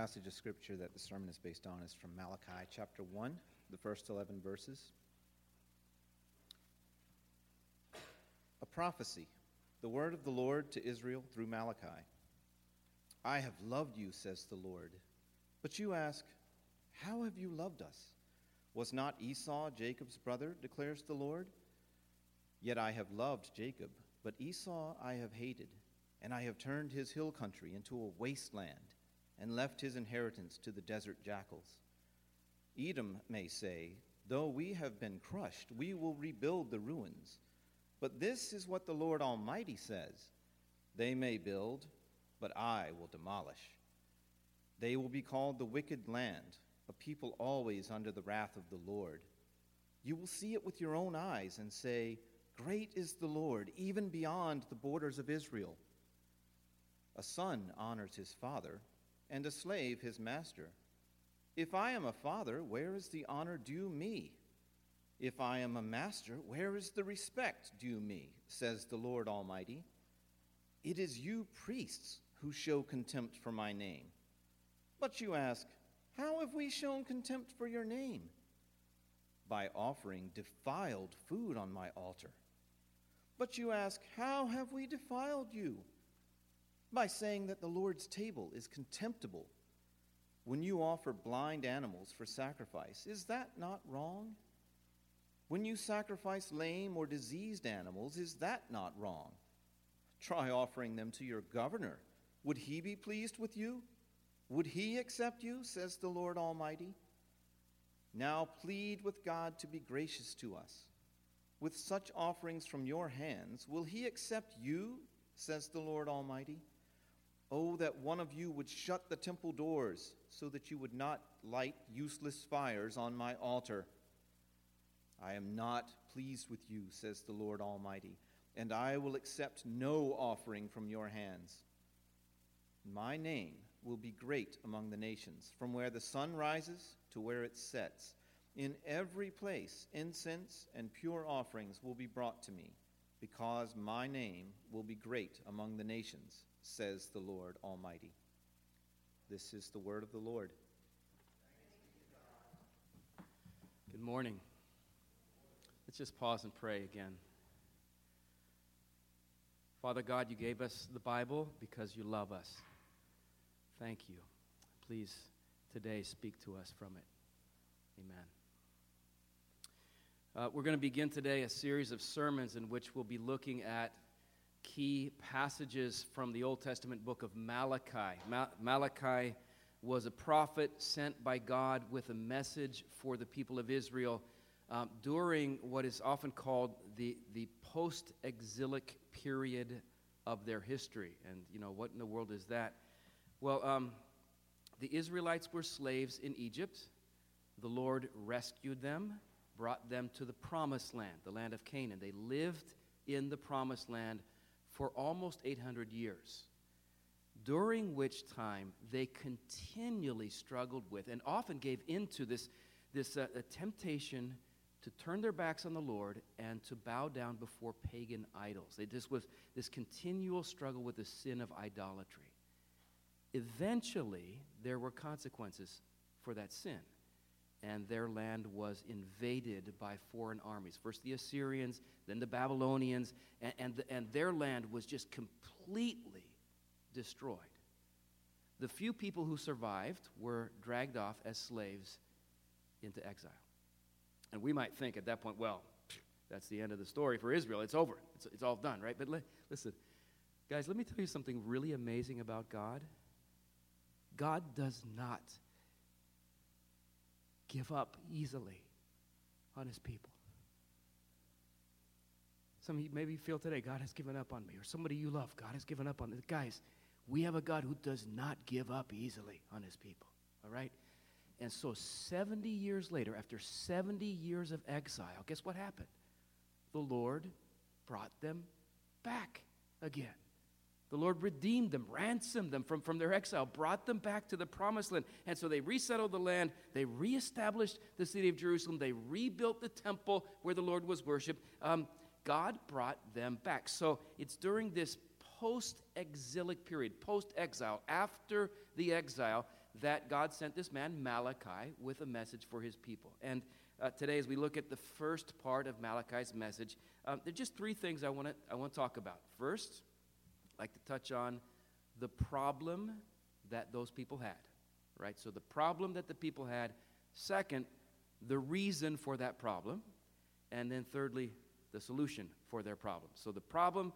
passage of scripture that the sermon is based on is from Malachi chapter 1, the first 11 verses. A prophecy, the word of the Lord to Israel through Malachi. I have loved you, says the Lord. But you ask, How have you loved us? Was not Esau Jacob's brother, declares the Lord? Yet I have loved Jacob, but Esau I have hated, and I have turned his hill country into a wasteland and left his inheritance to the desert jackals. Edom may say, Though we have been crushed, we will rebuild the ruins. But this is what the Lord Almighty says They may build, but I will demolish. They will be called the wicked land, a people always under the wrath of the Lord. You will see it with your own eyes and say, Great is the Lord, even beyond the borders of Israel. A son honors his father and a slave his master. If I am a father, where is the honor due me? If I am a master, where is the respect due me? says the Lord Almighty. It is you priests who show contempt for my name. But you ask, How have we shown contempt for your name? By offering defiled food on my altar. But you ask, How have we defiled you? By saying that the Lord's table is contemptible when you offer blind animals for sacrifice. Is that not wrong? When you sacrifice lame or diseased animals, is that not wrong? Try offering them to your governor. Would he be pleased with you? Would he accept you, says the Lord Almighty? Now plead with God to be gracious to us. With such offerings from your hands, will he accept you, says the Lord Almighty? Oh, that one of you would shut the temple doors so that you would not light useless fires on my altar. I am not pleased with you, says the Lord Almighty, and I will accept no offering from your hands. My name will be great among the nations, from where the sun rises to where it sets. In every place, incense and pure offerings will be brought to me, because my name will be great among the nations says the Lord Almighty. This is the word of the Lord. Good morning. Let's just pause and pray again. Father God, you gave us the Bible because you love us. Thank you. Please today speak to us from it. Amen. Uh, we're going to begin today a series of sermons in which we'll be looking at key passages from the Old Testament book of Malachi. Ma- Malachi was a prophet sent by God with a message for the people of Israel um, during what is often called the, the post exilic period of their history. And, you know, what in the world is that? Well, um, the Israelites were slaves in Egypt. The Lord rescued them, brought them to the promised land, the land of Canaan. They lived in the promised land for almost 800 years, during which time they continually struggled with and often gave into this, this uh, temptation to turn their backs on the Lord and to bow down before pagan idols. This was this continual struggle with the sin of idolatry. Eventually, there were consequences for that sin and their land was invaded by foreign armies. First the Assyrians, then the Babylonians, and, and, and their land was just completely destroyed. The few people who survived were dragged off as slaves into exile. And we might think at that point, well, that's the end of the story for Israel. It's over. It's, it's all done, right? But li- listen, guys, let me tell you something really amazing about God. God does not give up easily on his people. Some of you maybe feel today, God has given up on me, or somebody you love, God has given up on me. Guys, we have a God who does not give up easily on his people, all right? And so 70 years later, after 70 years of exile, guess what happened? The Lord brought them back again. The Lord redeemed them, ransomed them from, from their exile, brought them back to the promised land. And so they resettled the land. They reestablished the city of Jerusalem. They rebuilt the temple where the Lord was worshiped. Um, God brought them back. So it's during this post exilic period, post exile, after the exile, that God sent this man, Malachi, with a message for his people. And uh, today, as we look at the first part of Malachi's message, um, there are just three things I want to I want to talk about. First, like to touch on the problem that those people had, right? So, the problem that the people had. Second, the reason for that problem. And then, thirdly, the solution for their problem. So, the problem,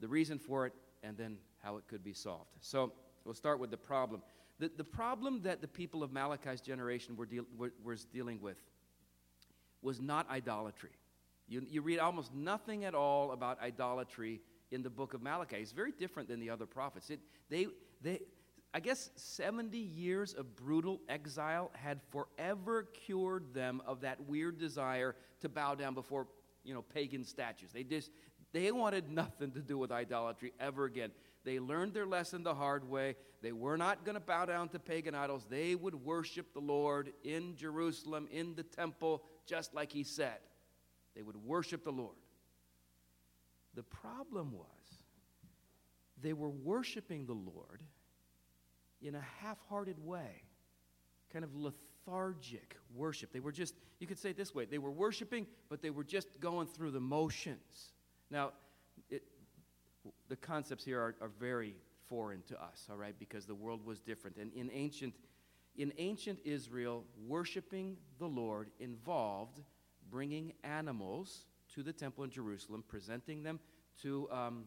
the reason for it, and then how it could be solved. So, we'll start with the problem. The, the problem that the people of Malachi's generation were, deal, were was dealing with was not idolatry. You, you read almost nothing at all about idolatry in the book of Malachi. It's very different than the other prophets. It, they, they, I guess 70 years of brutal exile had forever cured them of that weird desire to bow down before you know, pagan statues. They just they wanted nothing to do with idolatry ever again. They learned their lesson the hard way. They were not going to bow down to pagan idols. They would worship the Lord in Jerusalem, in the temple, just like he said. They would worship the Lord. The problem was they were worshiping the Lord in a half hearted way, kind of lethargic worship. They were just, you could say it this way they were worshiping, but they were just going through the motions. Now, it, the concepts here are, are very foreign to us, all right, because the world was different. And in ancient, in ancient Israel, worshiping the Lord involved bringing animals to the temple in Jerusalem, presenting them to, um,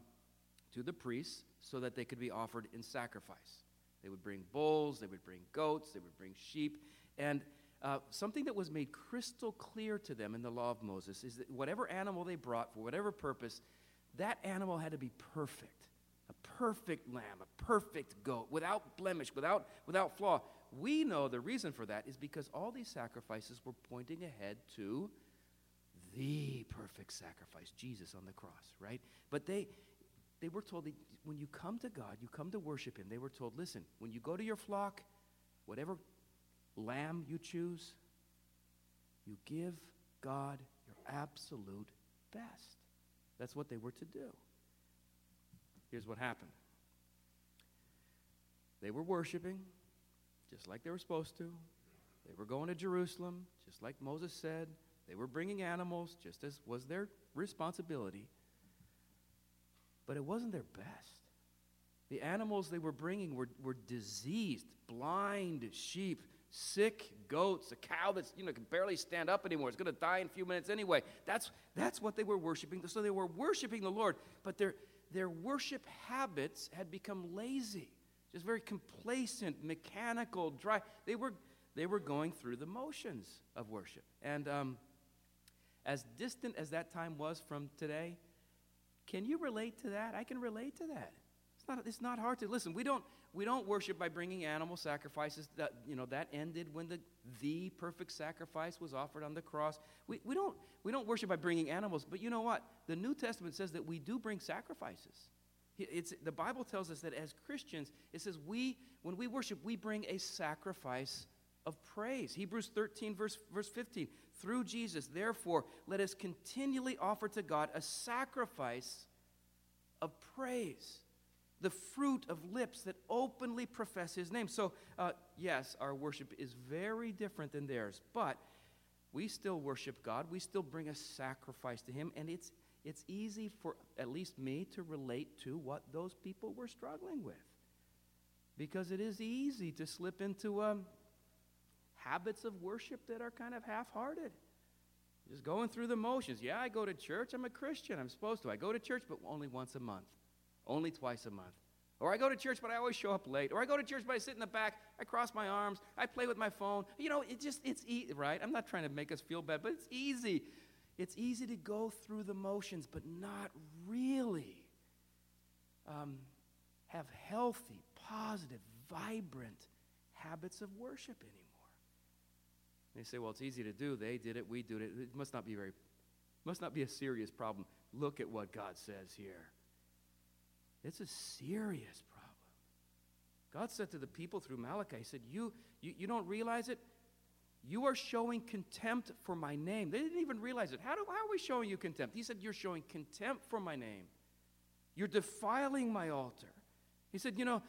to the priests so that they could be offered in sacrifice. They would bring bulls, they would bring goats, they would bring sheep. And uh, something that was made crystal clear to them in the law of Moses is that whatever animal they brought for whatever purpose, that animal had to be perfect a perfect lamb, a perfect goat, without blemish, without, without flaw. We know the reason for that is because all these sacrifices were pointing ahead to the perfect sacrifice, Jesus on the cross, right? But they, they were told that when you come to God, you come to worship Him, they were told, listen, when you go to your flock, whatever lamb you choose, you give God your absolute best. That's what they were to do. Here's what happened they were worshiping just like they were supposed to. They were going to Jerusalem, just like Moses said. They were bringing animals, just as was their responsibility. But it wasn't their best. The animals they were bringing were, were diseased, blind sheep, sick goats, a cow that's you know can barely stand up anymore. It's going to die in a few minutes anyway. That's that's what they were worshiping. So they were worshiping the Lord, but their their worship habits had become lazy, just very complacent, mechanical, dry. They were they were going through the motions of worship, and um, as distant as that time was from today, can you relate to that? I can relate to that. It's not, it's not hard to listen. We don't, we don't worship by bringing animal sacrifices. That, you know, that ended when the, the perfect sacrifice was offered on the cross. We, we, don't, we don't worship by bringing animals, but you know what? The New Testament says that we do bring sacrifices. It's, the Bible tells us that as Christians, it says we, when we worship, we bring a sacrifice of praise. Hebrews 13, verse, verse 15 through Jesus. Therefore, let us continually offer to God a sacrifice of praise, the fruit of lips that openly profess His name. So, uh, yes, our worship is very different than theirs, but we still worship God. We still bring a sacrifice to Him, and it's it's easy for at least me to relate to what those people were struggling with. Because it is easy to slip into um, habits of worship that are kind of half hearted. Just going through the motions. Yeah, I go to church. I'm a Christian. I'm supposed to. I go to church, but only once a month, only twice a month. Or I go to church, but I always show up late. Or I go to church, but I sit in the back. I cross my arms. I play with my phone. You know, it just, it's easy, right? I'm not trying to make us feel bad, but it's easy. It's easy to go through the motions, but not really um, have healthy, positive, vibrant habits of worship anymore. They say, well, it's easy to do. They did it. We did it. It must not be very, must not be a serious problem. Look at what God says here. It's a serious problem. God said to the people through Malachi, He said, you, you, you don't realize it? You are showing contempt for my name. They didn't even realize it. How, do, how are we showing you contempt? He said, You're showing contempt for my name. You're defiling my altar. He said, You know,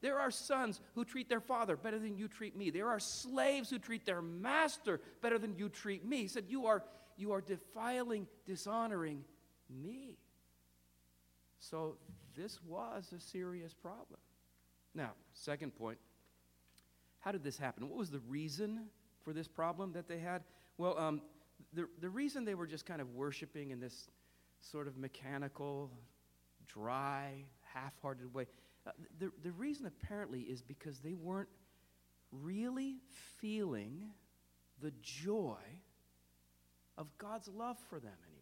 there are sons who treat their father better than you treat me. There are slaves who treat their master better than you treat me. He said, You are, you are defiling, dishonoring me. So this was a serious problem. Now, second point how did this happen? What was the reason for this problem that they had? Well, um, the, the reason they were just kind of worshiping in this sort of mechanical, dry, half hearted way uh, the, the reason apparently is because they weren't really feeling the joy of God's love for them anymore.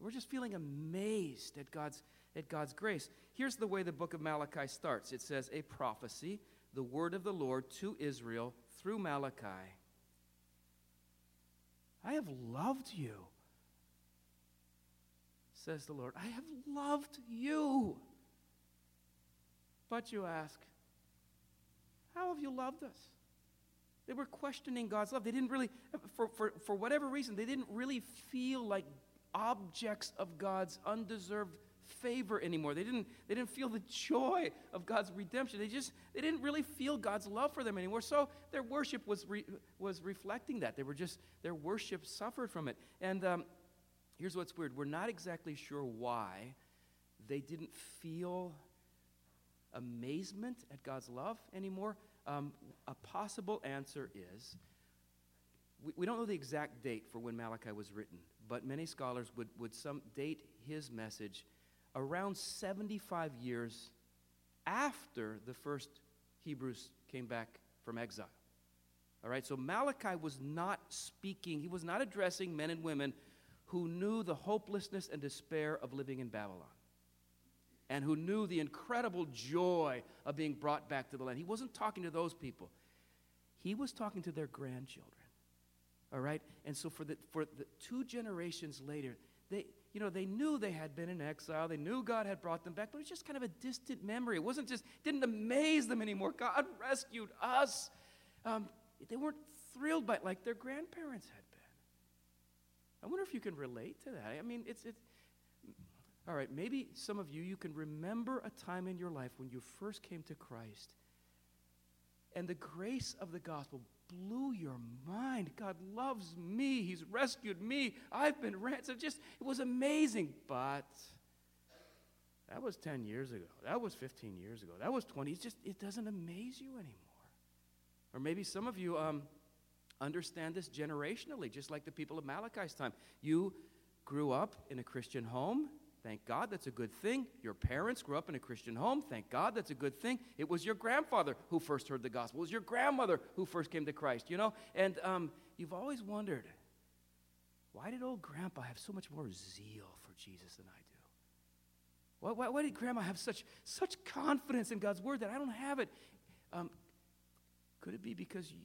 We're just feeling amazed at God's, at God's grace. Here's the way the book of Malachi starts it says, A prophecy, the word of the Lord to Israel through Malachi. I have loved you, says the Lord. I have loved you. But you ask, how have you loved us? They were questioning God's love. They didn't really, for, for, for whatever reason, they didn't really feel like objects of God's undeserved favor anymore. They didn't, they didn't feel the joy of God's redemption. They just they didn't really feel God's love for them anymore. So their worship was, re, was reflecting that. They were just, their worship suffered from it. And um, here's what's weird we're not exactly sure why they didn't feel amazement at God's love anymore? Um, a possible answer is we, we don't know the exact date for when Malachi was written, but many scholars would, would some date his message around 75 years after the first Hebrews came back from exile. All right, so Malachi was not speaking, he was not addressing men and women who knew the hopelessness and despair of living in Babylon and who knew the incredible joy of being brought back to the land. He wasn't talking to those people, he was talking to their grandchildren. All right? And so for the, for the two generations later, they, you know, they knew they had been in exile. They knew God had brought them back, but it was just kind of a distant memory. It wasn't just, didn't amaze them anymore. God rescued us. Um, they weren't thrilled by it like their grandparents had been. I wonder if you can relate to that. I mean, it's, it's all right, maybe some of you, you can remember a time in your life when you first came to Christ and the grace of the gospel blew your mind. God loves me. He's rescued me. I've been ransomed. Just, it was amazing. But that was 10 years ago. That was 15 years ago. That was 20. It's just, it doesn't amaze you anymore. Or maybe some of you um, understand this generationally, just like the people of Malachi's time. You grew up in a Christian home. Thank God, that's a good thing. Your parents grew up in a Christian home. Thank God, that's a good thing. It was your grandfather who first heard the gospel. It was your grandmother who first came to Christ, you know? And um, you've always wondered, why did old grandpa have so much more zeal for Jesus than I do? Why, why, why did grandma have such, such confidence in God's word that I don't have it? Um, could it be because you,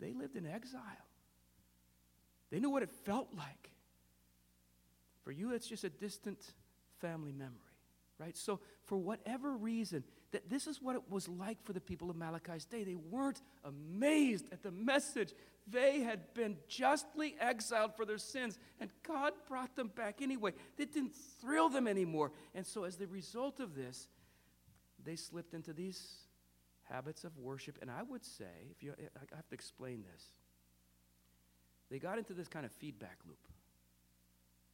they lived in exile? They knew what it felt like for you, it's just a distant family memory, right? So, for whatever reason, that this is what it was like for the people of Malachi's day. They weren't amazed at the message. They had been justly exiled for their sins, and God brought them back anyway. It didn't thrill them anymore. And so, as the result of this, they slipped into these habits of worship. And I would say, if you, I have to explain this, they got into this kind of feedback loop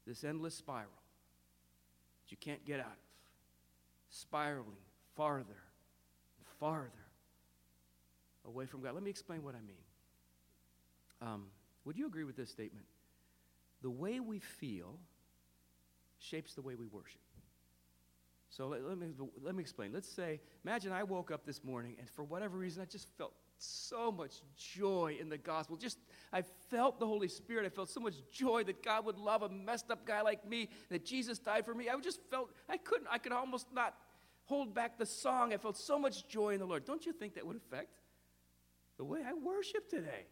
this endless spiral that you can't get out of, spiraling farther and farther away from God. Let me explain what I mean. Um, would you agree with this statement? The way we feel shapes the way we worship. So let, let, me, let me explain. Let's say, imagine I woke up this morning and for whatever reason I just felt so much joy in the gospel. Just, I felt the Holy Spirit. I felt so much joy that God would love a messed up guy like me, that Jesus died for me. I just felt, I couldn't, I could almost not hold back the song. I felt so much joy in the Lord. Don't you think that would affect the way I worship today?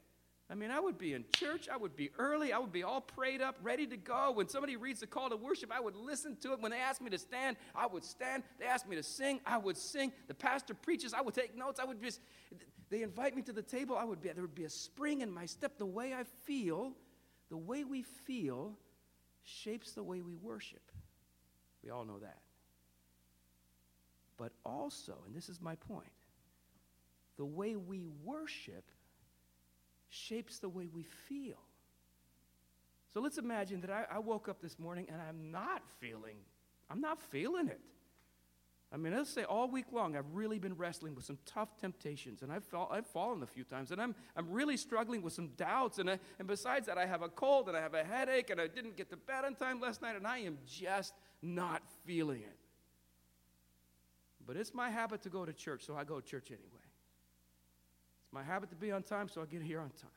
I mean, I would be in church, I would be early, I would be all prayed up, ready to go. When somebody reads the call to worship, I would listen to it. When they asked me to stand, I would stand. They asked me to sing, I would sing. The pastor preaches, I would take notes. I would just, they invite me to the table, I would be, there would be a spring in my step. The way I feel, the way we feel, shapes the way we worship. We all know that. But also, and this is my point, the way we worship shapes the way we feel. So let's imagine that I, I, woke up this morning and I'm not feeling, I'm not feeling it. I mean, let's say all week long I've really been wrestling with some tough temptations and I've, fall, I've fallen a few times and I'm, I'm really struggling with some doubts. And, I, and besides that, I have a cold and I have a headache and I didn't get to bed on time last night and I am just not feeling it. But it's my habit to go to church, so I go to church anyway. It's my habit to be on time, so I get here on time.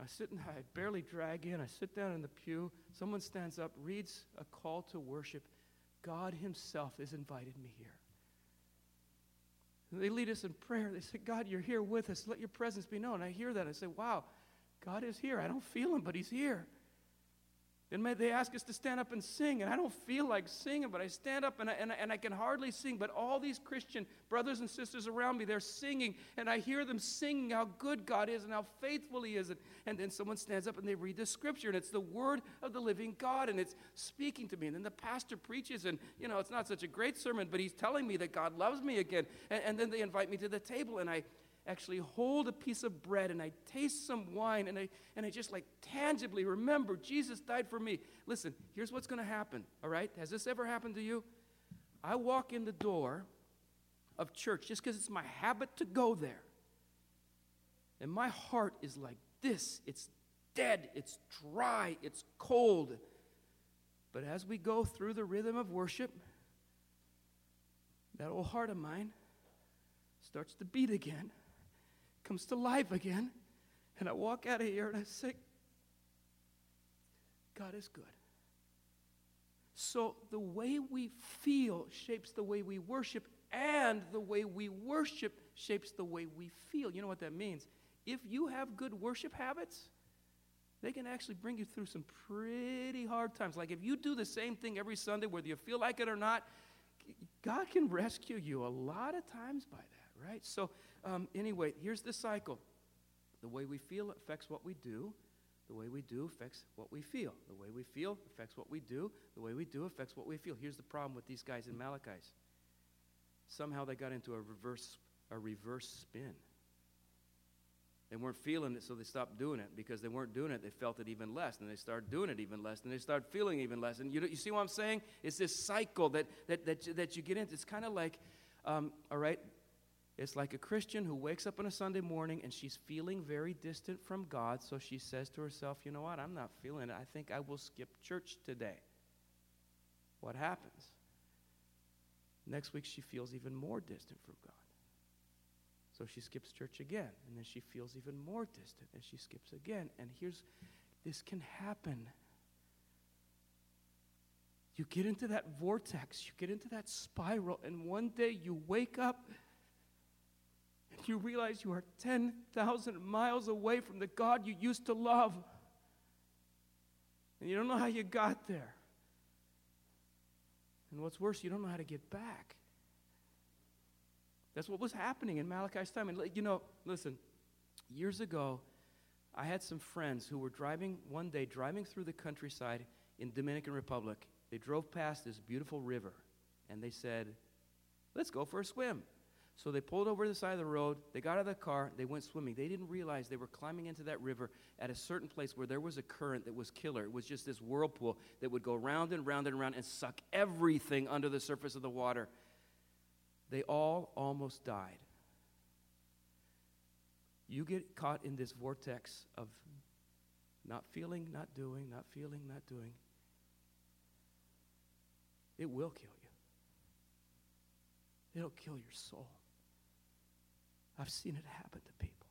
I sit and I barely drag in. I sit down in the pew. Someone stands up, reads a call to worship. God Himself has invited me here. They lead us in prayer. They say, God, you're here with us. Let your presence be known. I hear that. I say, wow, God is here. I don't feel Him, but He's here. Then they ask us to stand up and sing, and I don't feel like singing, but I stand up and I, and, I, and I can hardly sing. But all these Christian brothers and sisters around me, they're singing, and I hear them singing how good God is and how faithful He is. And, and then someone stands up and they read the scripture, and it's the word of the living God, and it's speaking to me. And then the pastor preaches, and you know, it's not such a great sermon, but he's telling me that God loves me again. And, and then they invite me to the table, and I actually hold a piece of bread and I taste some wine and I, and I just like tangibly remember Jesus died for me. Listen, here's what's going to happen, all right? Has this ever happened to you? I walk in the door of church just because it's my habit to go there. And my heart is like this it's dead, it's dry, it's cold. But as we go through the rhythm of worship, that old heart of mine starts to beat again comes to life again. And I walk out of here and I say, God is good. So the way we feel shapes the way we worship, and the way we worship shapes the way we feel. You know what that means? If you have good worship habits, they can actually bring you through some pretty hard times. Like if you do the same thing every Sunday, whether you feel like it or not, God can rescue you a lot of times by that, right? So um, anyway, here's the cycle the way we feel affects what we do. The way we do affects what we feel. The way we feel affects what we do. The way we do affects what we feel. Here's the problem with these guys in Malachi's. Somehow they got into a reverse, a reverse spin. They weren't feeling it, so they stopped doing it. Because they weren't doing it, they felt it even less. And they started doing it even less. And they started feeling even less. And you, you see what I'm saying? It's this cycle that, that, that, that you get into. It's kind of like, um, all right, it's like a Christian who wakes up on a Sunday morning and she's feeling very distant from God, so she says to herself, You know what? I'm not feeling it. I think I will skip church today. What happens? Next week, she feels even more distant from God. So she skips church again, and then she feels even more distant, and she skips again. And here's this can happen. You get into that vortex, you get into that spiral, and one day you wake up you realize you are 10,000 miles away from the God you used to love. And you don't know how you got there. And what's worse, you don't know how to get back. That's what was happening in Malachi's time. And you know, listen, years ago, I had some friends who were driving one day, driving through the countryside in Dominican Republic. They drove past this beautiful river, and they said, "Let's go for a swim." So they pulled over to the side of the road. They got out of the car. They went swimming. They didn't realize they were climbing into that river at a certain place where there was a current that was killer. It was just this whirlpool that would go round and round and round and suck everything under the surface of the water. They all almost died. You get caught in this vortex of not feeling, not doing, not feeling, not doing. It will kill you. It'll kill your soul. I've seen it happen to people.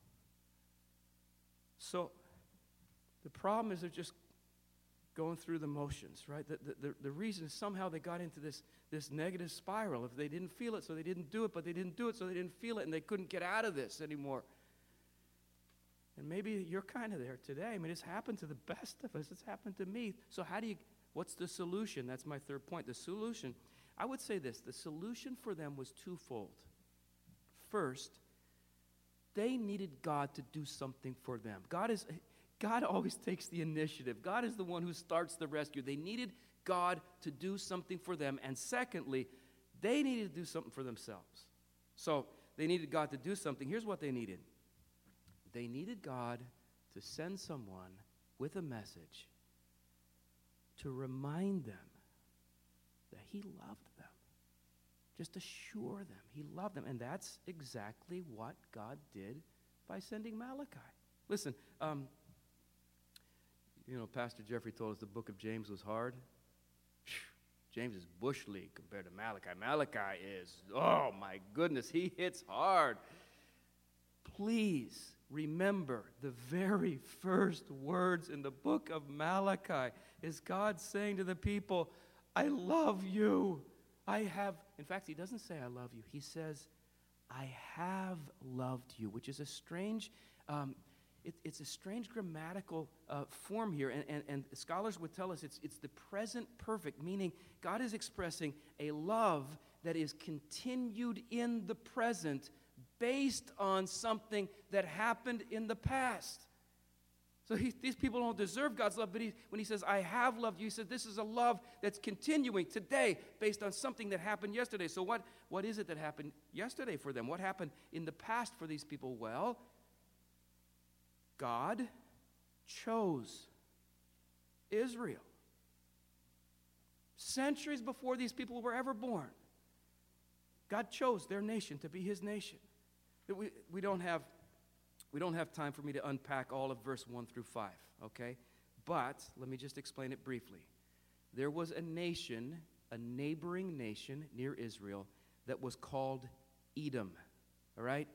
So the problem is they're just going through the motions, right? The, the, the, reason is somehow they got into this, this negative spiral. If they didn't feel it, so they didn't do it, but they didn't do it, so they didn't feel it, and they couldn't get out of this anymore. And maybe you're kind of there today. I mean, it's happened to the best of us. It's happened to me. So, how do you, what's the solution? That's my third point. The solution, I would say this the solution for them was twofold. First, they needed God to do something for them. God is God always takes the initiative. God is the one who starts the rescue. They needed God to do something for them. And secondly, They needed to do something for themselves. So they needed God to do something. Here's what they needed they needed God to send someone with a message to remind them that He loved them. Just assure them He loved them. And that's exactly what God did by sending Malachi. Listen, um, you know, Pastor Jeffrey told us the book of James was hard. James is bush league compared to Malachi. Malachi is, oh my goodness, he hits hard. Please remember the very first words in the book of Malachi is God saying to the people, I love you. I have, in fact, he doesn't say I love you. He says, I have loved you, which is a strange um, it, it's a strange grammatical uh, form here, and, and, and scholars would tell us it's, it's the present perfect, meaning God is expressing a love that is continued in the present based on something that happened in the past. So he, these people don't deserve God's love, but he, when he says, I have loved you, he says, this is a love that's continuing today based on something that happened yesterday. So, what, what is it that happened yesterday for them? What happened in the past for these people? Well, God chose Israel. Centuries before these people were ever born, God chose their nation to be his nation. We, we, don't have, we don't have time for me to unpack all of verse 1 through 5, okay? But let me just explain it briefly. There was a nation, a neighboring nation near Israel, that was called Edom, all right?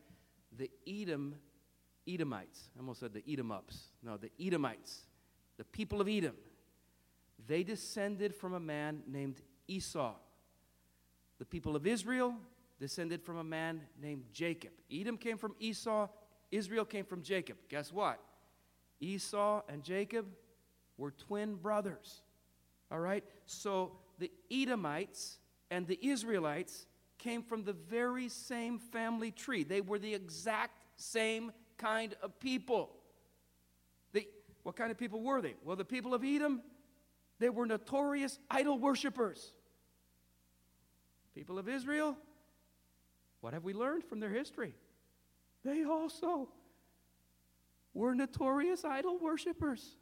The Edom Edomites. I almost said the Edomups. No, the Edomites, the people of Edom. They descended from a man named Esau. The people of Israel descended from a man named Jacob. Edom came from Esau, Israel came from Jacob. Guess what? Esau and Jacob were twin brothers. All right? So the Edomites and the Israelites came from the very same family tree. They were the exact same kind of people. What kind of people were they? Well, the people of Edom, they were notorious idol worshippers. People of Israel, what have we learned from their history? They also were notorious idol worshippers.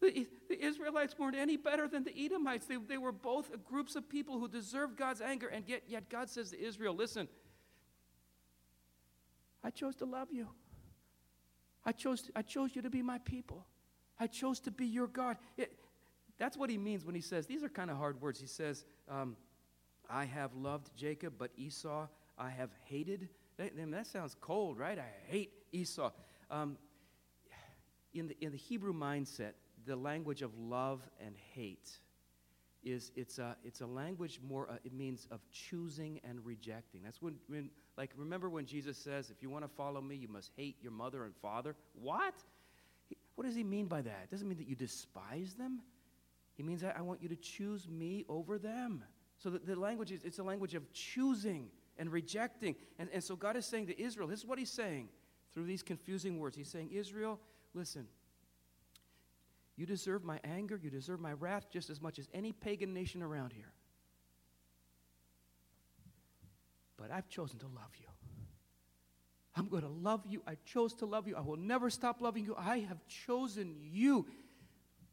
The, the, Israelites weren't any better than the Edomites. They, they were both groups of people who deserved God's anger, and yet, yet God says to Israel, Listen, I chose to love you. I chose, I chose you to be my people. I chose to be your God. It, that's what he means when he says, these are kind of hard words. He says, um, I have loved Jacob, but Esau I have hated. That, that sounds cold, right? I hate Esau. Um, in, the, in the Hebrew mindset, the language of love and hate is it's a, it's a language more, uh, it means of choosing and rejecting. That's when, when, like, remember when Jesus says, if you want to follow me, you must hate your mother and father? What? What does he mean by that? It doesn't mean that you despise them. He means I, I want you to choose me over them. So the, the language is, it's a language of choosing and rejecting. And, and so God is saying to Israel, this is what he's saying through these confusing words. He's saying, Israel, listen, you deserve my anger, you deserve my wrath just as much as any pagan nation around here. But I've chosen to love you. I'm going to love you. I chose to love you. I will never stop loving you. I have chosen you.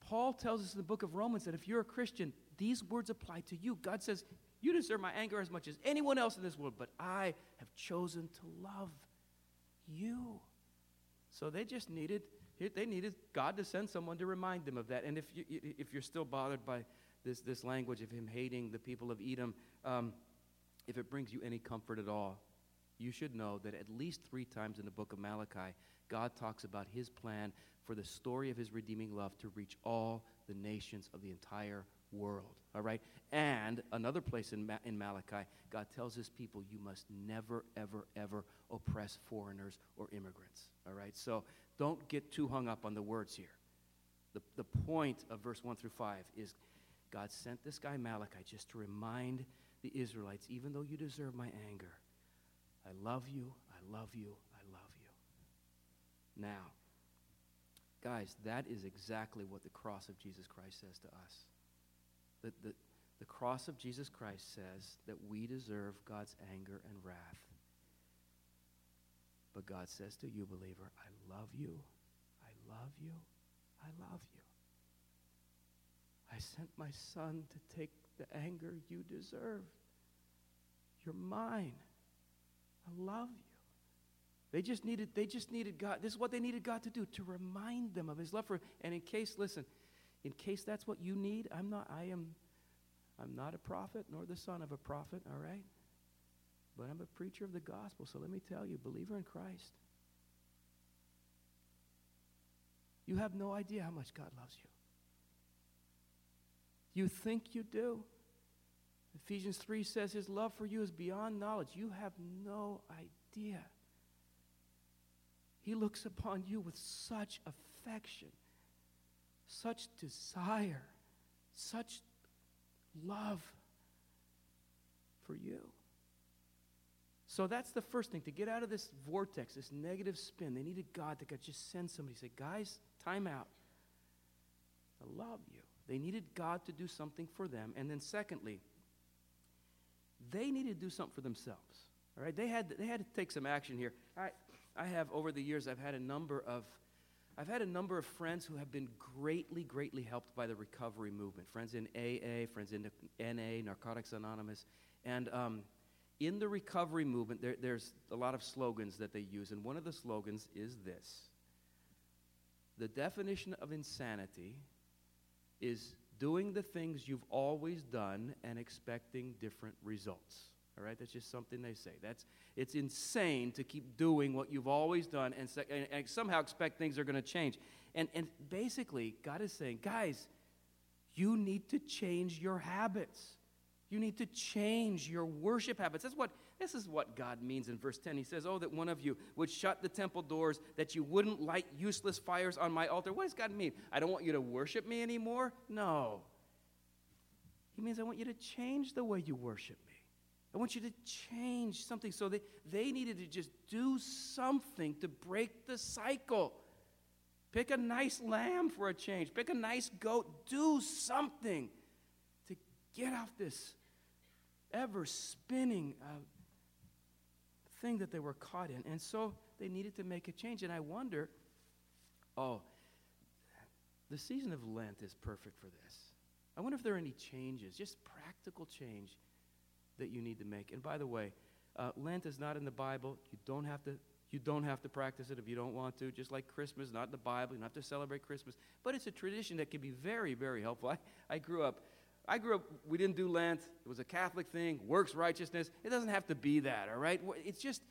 Paul tells us in the book of Romans that if you're a Christian, these words apply to you. God says, You deserve my anger as much as anyone else in this world, but I have chosen to love you. So they just needed they needed God to send someone to remind them of that. And if, you, if you're still bothered by this, this language of him hating the people of Edom, um, if it brings you any comfort at all, you should know that at least three times in the book of Malachi, God talks about his plan for the story of his redeeming love to reach all the nations of the entire world. All right? And another place in, Ma- in Malachi, God tells his people, you must never, ever, ever oppress foreigners or immigrants. All right? So don't get too hung up on the words here. The, the point of verse 1 through 5 is God sent this guy Malachi just to remind the Israelites, even though you deserve my anger, I love you, I love you, I love you. Now, guys, that is exactly what the cross of Jesus Christ says to us. The, the, the cross of Jesus Christ says that we deserve God's anger and wrath. But God says to you, believer, I love you. I love you. I love you. I sent my son to take the anger you deserve. You're mine. I love you. They just needed, they just needed God. This is what they needed God to do, to remind them of his love for. And in case, listen, in case that's what you need, I'm not, I am, I'm not a prophet nor the son of a prophet, all right? But I'm a preacher of the gospel, so let me tell you, believer in Christ, you have no idea how much God loves you. You think you do. Ephesians 3 says his love for you is beyond knowledge. You have no idea. He looks upon you with such affection, such desire, such love for you. So that's the first thing to get out of this vortex, this negative spin. They needed God to just send somebody, say, guys, time out. I love you. They needed God to do something for them. And then, secondly, they needed to do something for themselves. All right, they had, they had to take some action here. I, I have, over the years, I've had a number of I've had a number of friends who have been greatly, greatly helped by the recovery movement. Friends in AA, friends in NA, Narcotics Anonymous. And um, in the recovery movement, there, there's a lot of slogans that they use. And one of the slogans is this The definition of insanity is doing the things you've always done and expecting different results. All right, that's just something they say. That's it's insane to keep doing what you've always done and, and, and somehow expect things are going to change. And and basically, God is saying, guys, you need to change your habits. You need to change your worship habits. That's what this is what God means in verse 10. He says, "Oh, that one of you would shut the temple doors, that you wouldn't light useless fires on my altar." What does God mean? I don't want you to worship me anymore? No. He means I want you to change the way you worship me. I want you to change something. So they, they needed to just do something to break the cycle. Pick a nice lamb for a change, pick a nice goat, do something to get off this ever spinning uh, thing that they were caught in. And so they needed to make a change. And I wonder oh, the season of Lent is perfect for this. I wonder if there are any changes, just practical change that you need to make. And by the way, uh, Lent is not in the Bible. You don't have to. You don't have to practice it if you don't want to. Just like Christmas, not in the Bible. You don't have to celebrate Christmas. But it's a tradition that can be very, very helpful. I, I grew up. I grew up. We didn't do Lent. It was a Catholic thing. Works righteousness. It doesn't have to be that. All right. It's just.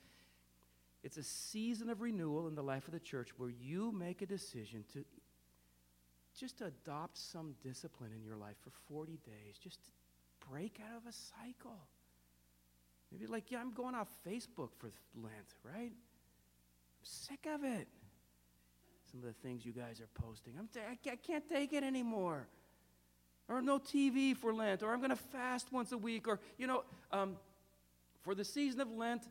It's a season of renewal in the life of the church where you make a decision to just adopt some discipline in your life for 40 days. Just break out of a cycle. Maybe like, yeah, I'm going off Facebook for Lent, right? I'm sick of it. Some of the things you guys are posting. I'm t- I can't take it anymore. Or no TV for Lent, or I'm going to fast once a week, or, you know, um, for the season of Lent,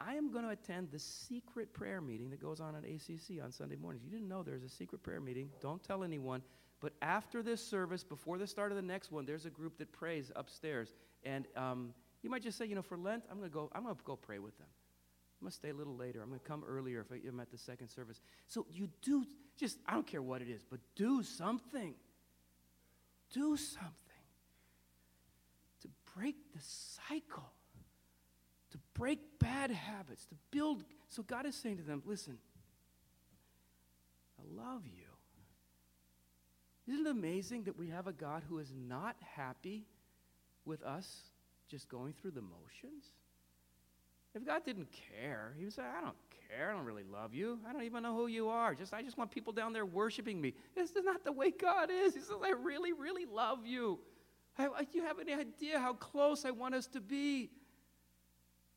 I am going to attend the secret prayer meeting that goes on at ACC on Sunday mornings. You didn't know there's a secret prayer meeting. Don't tell anyone. But after this service, before the start of the next one, there's a group that prays upstairs. And um, you might just say, you know, for Lent, I'm going to go, I'm going to go pray with them. I'm going to stay a little later. I'm going to come earlier if I'm at the second service. So you do just, I don't care what it is, but do something. Do something to break the cycle, to break bad habits, to build. So God is saying to them, listen, I love you. Isn't it amazing that we have a God who is not happy with us just going through the motions? If God didn't care, He would say, I don't care. I don't really love you. I don't even know who you are. Just I just want people down there worshiping me. This is not the way God is. He says, I really, really love you. I, you have any idea how close I want us to be?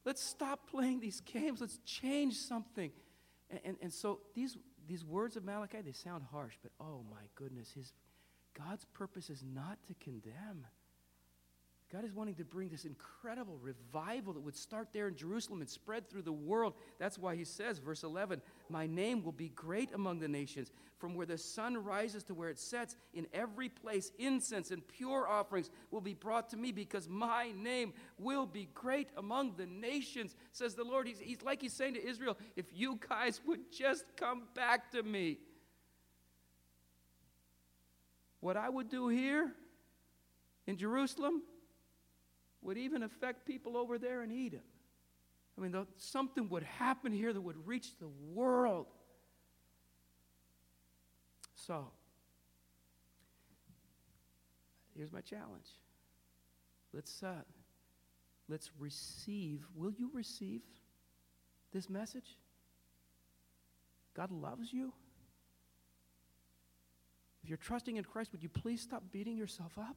Let's stop playing these games. Let's change something. And, and, and so these, these words of Malachi, they sound harsh, but oh my goodness, his, God's purpose is not to condemn. God is wanting to bring this incredible revival that would start there in Jerusalem and spread through the world. That's why he says, verse 11, My name will be great among the nations. From where the sun rises to where it sets, in every place, incense and pure offerings will be brought to me because my name will be great among the nations, says the Lord. He's, he's like he's saying to Israel, If you guys would just come back to me, what I would do here in Jerusalem, would even affect people over there in Edom. I mean, something would happen here that would reach the world. So, here's my challenge. Let's, uh, let's receive. Will you receive this message? God loves you. If you're trusting in Christ, would you please stop beating yourself up?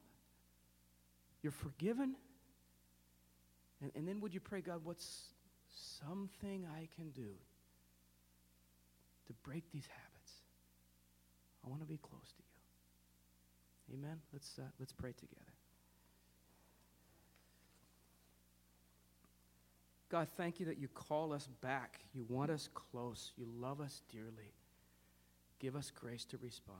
You're forgiven. And, and then would you pray, God, what's something I can do to break these habits? I want to be close to you. Amen. Let's, uh, let's pray together. God, thank you that you call us back. You want us close. You love us dearly. Give us grace to respond.